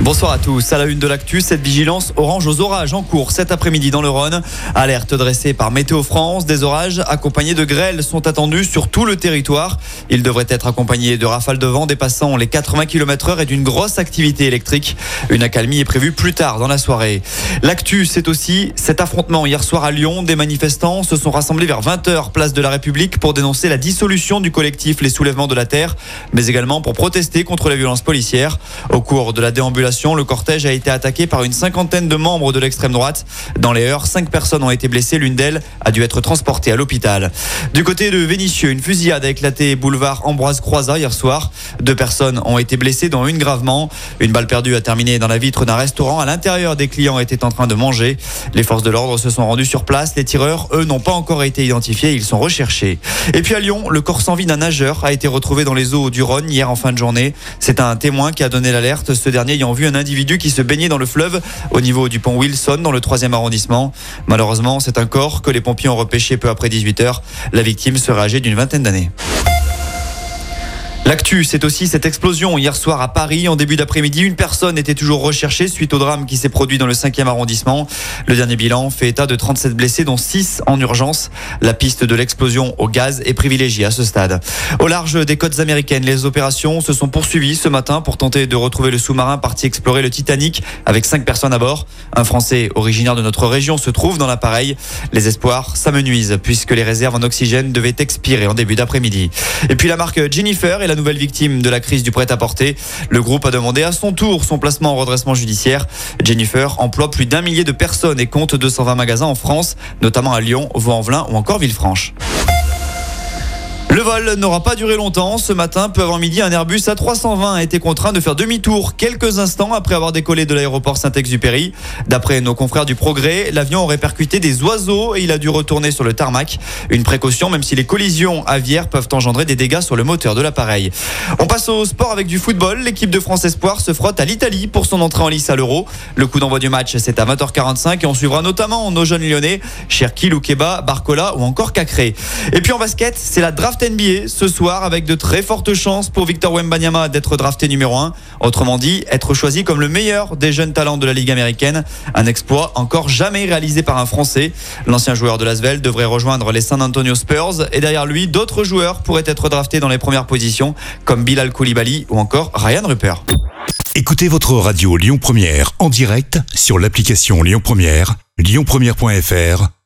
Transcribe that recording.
Bonsoir à tous. À la une de l'actu, cette vigilance orange aux orages en cours cet après-midi dans le Rhône. Alerte dressée par Météo France. Des orages accompagnés de grêles sont attendus sur tout le territoire. Ils devraient être accompagnés de rafales de vent dépassant les 80 km heure et d'une grosse activité électrique. Une accalmie est prévue plus tard dans la soirée. L'actu, c'est aussi cet affrontement hier soir à Lyon. Des manifestants se sont rassemblés vers 20h, place de la République, pour dénoncer la dissolution du collectif Les Soulèvements de la Terre, mais également pour protester contre les violences policières. Au cours de la déambulation, le cortège a été attaqué par une cinquantaine de membres de l'extrême droite. Dans les heures, cinq personnes ont été blessées. L'une d'elles a dû être transportée à l'hôpital. Du côté de Vénissieux, une fusillade a éclaté boulevard Ambroise Croizat hier soir. Deux personnes ont été blessées, dont une gravement. Une balle perdue a terminé dans la vitre d'un restaurant. À l'intérieur, des clients étaient en train de manger. Les forces de l'ordre se sont rendues sur place. Les tireurs, eux, n'ont pas encore été identifiés. Ils sont recherchés. Et puis à Lyon, le corps sans vie d'un nageur a été retrouvé dans les eaux du Rhône hier en fin de journée. C'est un témoin qui a donné l'alerte. Ce dernier ayant vu un individu qui se baignait dans le fleuve au niveau du pont Wilson dans le 3 arrondissement. Malheureusement, c'est un corps que les pompiers ont repêché peu après 18 heures. La victime serait âgée d'une vingtaine d'années. L'actu, c'est aussi cette explosion hier soir à Paris. En début d'après-midi, une personne était toujours recherchée suite au drame qui s'est produit dans le 5e arrondissement. Le dernier bilan fait état de 37 blessés, dont 6 en urgence. La piste de l'explosion au gaz est privilégiée à ce stade. Au large des côtes américaines, les opérations se sont poursuivies ce matin pour tenter de retrouver le sous-marin parti explorer le Titanic avec 5 personnes à bord. Un Français originaire de notre région se trouve dans l'appareil. Les espoirs s'amenuisent puisque les réserves en oxygène devaient expirer en début d'après-midi. Et puis la marque Jennifer et la nouvelle victime de la crise du prêt-à-porter. Le groupe a demandé à son tour son placement en redressement judiciaire. Jennifer emploie plus d'un millier de personnes et compte 220 magasins en France, notamment à Lyon, Vaux-en-Velin ou encore Villefranche. Le vol n'aura pas duré longtemps. Ce matin, peu avant midi, un Airbus A320 a été contraint de faire demi-tour quelques instants après avoir décollé de l'aéroport Saint-Exupéry. D'après nos confrères du Progrès, l'avion aurait percuté des oiseaux et il a dû retourner sur le tarmac. Une précaution, même si les collisions aviaires peuvent engendrer des dégâts sur le moteur de l'appareil. On passe au sport avec du football. L'équipe de France Espoir se frotte à l'Italie pour son entrée en lice à l'Euro. Le coup d'envoi du match, c'est à 20h45 et on suivra notamment nos jeunes lyonnais, Cherki, Loukeba, Barcola ou encore Cacré. Et puis en basket, c'est la draft NBA ce soir avec de très fortes chances pour Victor Wembanyama d'être drafté numéro 1. Autrement dit, être choisi comme le meilleur des jeunes talents de la Ligue américaine. Un exploit encore jamais réalisé par un Français. L'ancien joueur de Lasvel devrait rejoindre les San Antonio Spurs et derrière lui, d'autres joueurs pourraient être draftés dans les premières positions comme Bilal Koulibaly ou encore Ryan Rupert. Écoutez votre radio Lyon Première en direct sur l'application Lyon Première, lyonpremière.fr